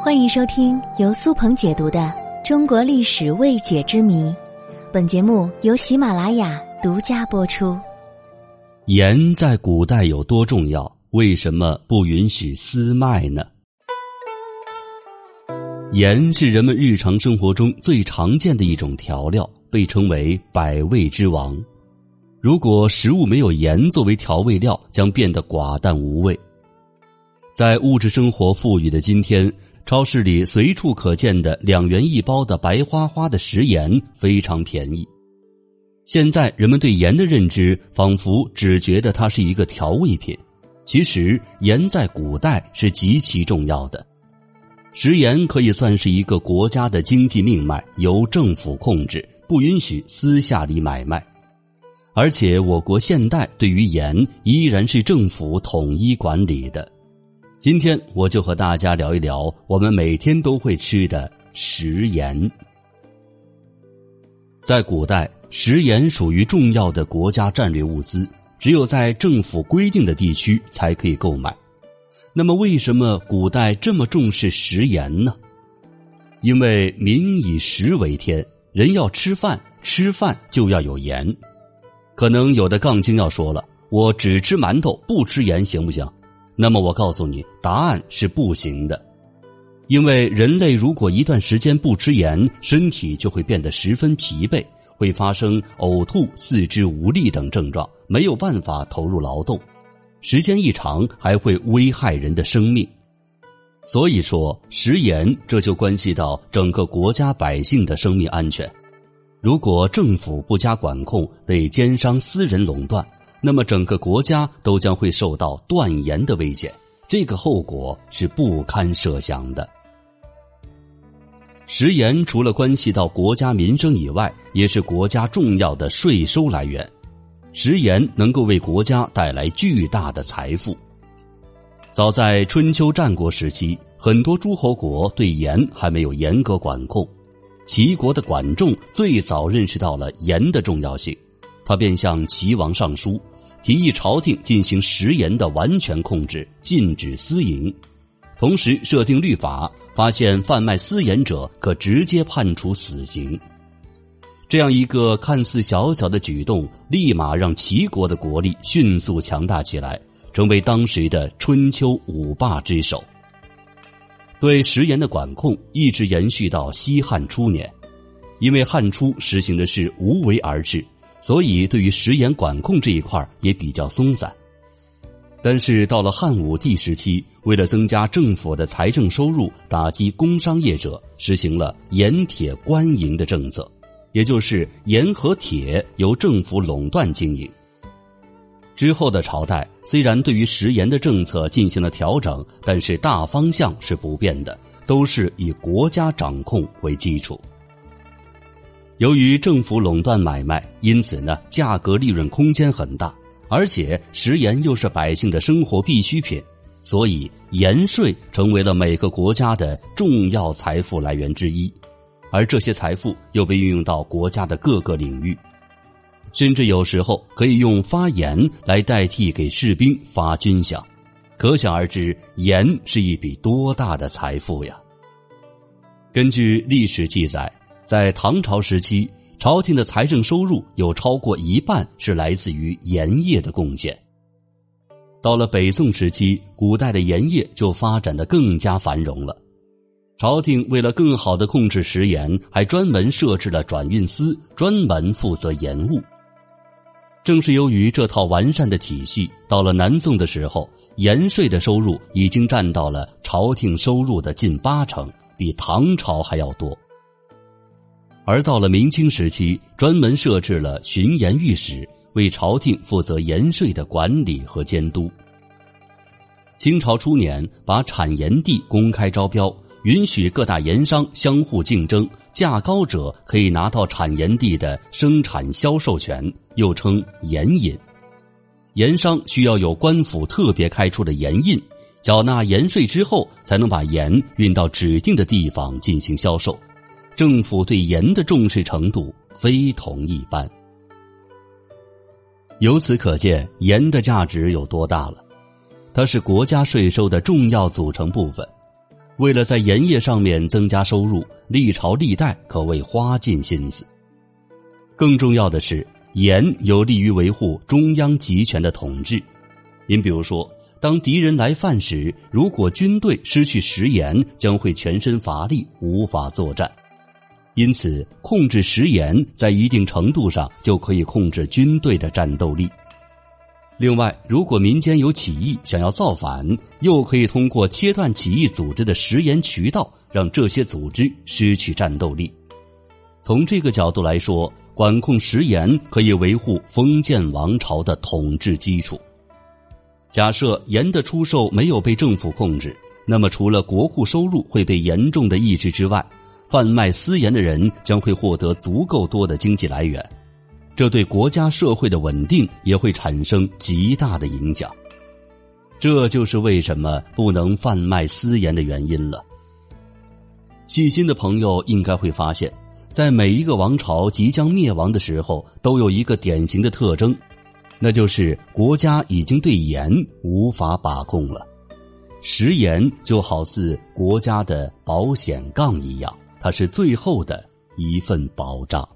欢迎收听由苏鹏解读的《中国历史未解之谜》，本节目由喜马拉雅独家播出。盐在古代有多重要？为什么不允许私卖呢？盐是人们日常生活中最常见的一种调料，被称为百味之王。如果食物没有盐作为调味料，将变得寡淡无味。在物质生活富裕的今天。超市里随处可见的两元一包的白花花的食盐非常便宜。现在人们对盐的认知仿佛只觉得它是一个调味品，其实盐在古代是极其重要的。食盐可以算是一个国家的经济命脉，由政府控制，不允许私下里买卖。而且我国现代对于盐依然是政府统一管理的。今天我就和大家聊一聊我们每天都会吃的食盐。在古代，食盐属于重要的国家战略物资，只有在政府规定的地区才可以购买。那么，为什么古代这么重视食盐呢？因为民以食为天，人要吃饭，吃饭就要有盐。可能有的杠精要说了：“我只吃馒头，不吃盐，行不行？”那么我告诉你，答案是不行的，因为人类如果一段时间不吃盐，身体就会变得十分疲惫，会发生呕吐、四肢无力等症状，没有办法投入劳动，时间一长还会危害人的生命。所以说，食盐这就关系到整个国家百姓的生命安全。如果政府不加管控，被奸商私人垄断。那么，整个国家都将会受到断盐的危险，这个后果是不堪设想的。食盐除了关系到国家民生以外，也是国家重要的税收来源。食盐能够为国家带来巨大的财富。早在春秋战国时期，很多诸侯国对盐还没有严格管控，齐国的管仲最早认识到了盐的重要性。他便向齐王上书，提议朝廷进行食盐的完全控制，禁止私营，同时设定律法，发现贩卖私盐者可直接判处死刑。这样一个看似小小的举动，立马让齐国的国力迅速强大起来，成为当时的春秋五霸之首。对食盐的管控一直延续到西汉初年，因为汉初实行的是无为而治。所以，对于食盐管控这一块也比较松散。但是到了汉武帝时期，为了增加政府的财政收入，打击工商业者，实行了盐铁官营的政策，也就是盐和铁由政府垄断经营。之后的朝代虽然对于食盐的政策进行了调整，但是大方向是不变的，都是以国家掌控为基础。由于政府垄断买卖，因此呢，价格利润空间很大，而且食盐又是百姓的生活必需品，所以盐税成为了每个国家的重要财富来源之一，而这些财富又被运用到国家的各个领域，甚至有时候可以用发盐来代替给士兵发军饷，可想而知，盐是一笔多大的财富呀！根据历史记载。在唐朝时期，朝廷的财政收入有超过一半是来自于盐业的贡献。到了北宋时期，古代的盐业就发展的更加繁荣了。朝廷为了更好的控制食盐，还专门设置了转运司，专门负责盐务。正是由于这套完善的体系，到了南宋的时候，盐税的收入已经占到了朝廷收入的近八成，比唐朝还要多。而到了明清时期，专门设置了巡盐御史，为朝廷负责盐税的管理和监督。清朝初年，把产盐地公开招标，允许各大盐商相互竞争，价高者可以拿到产盐地的生产销售权，又称盐引。盐商需要有官府特别开出的盐印，缴纳盐税之后，才能把盐运到指定的地方进行销售。政府对盐的重视程度非同一般，由此可见盐的价值有多大了。它是国家税收的重要组成部分，为了在盐业上面增加收入，历朝历代可谓花尽心思。更重要的是，盐有利于维护中央集权的统治。您比如说，当敌人来犯时，如果军队失去食盐，将会全身乏力，无法作战。因此，控制食盐在一定程度上就可以控制军队的战斗力。另外，如果民间有起义想要造反，又可以通过切断起义组织的食盐渠道，让这些组织失去战斗力。从这个角度来说，管控食盐可以维护封建王朝的统治基础。假设盐的出售没有被政府控制，那么除了国库收入会被严重的抑制之外，贩卖私盐的人将会获得足够多的经济来源，这对国家社会的稳定也会产生极大的影响。这就是为什么不能贩卖私盐的原因了。细心的朋友应该会发现，在每一个王朝即将灭亡的时候，都有一个典型的特征，那就是国家已经对盐无法把控了。食盐就好似国家的保险杠一样。它是最后的一份保障。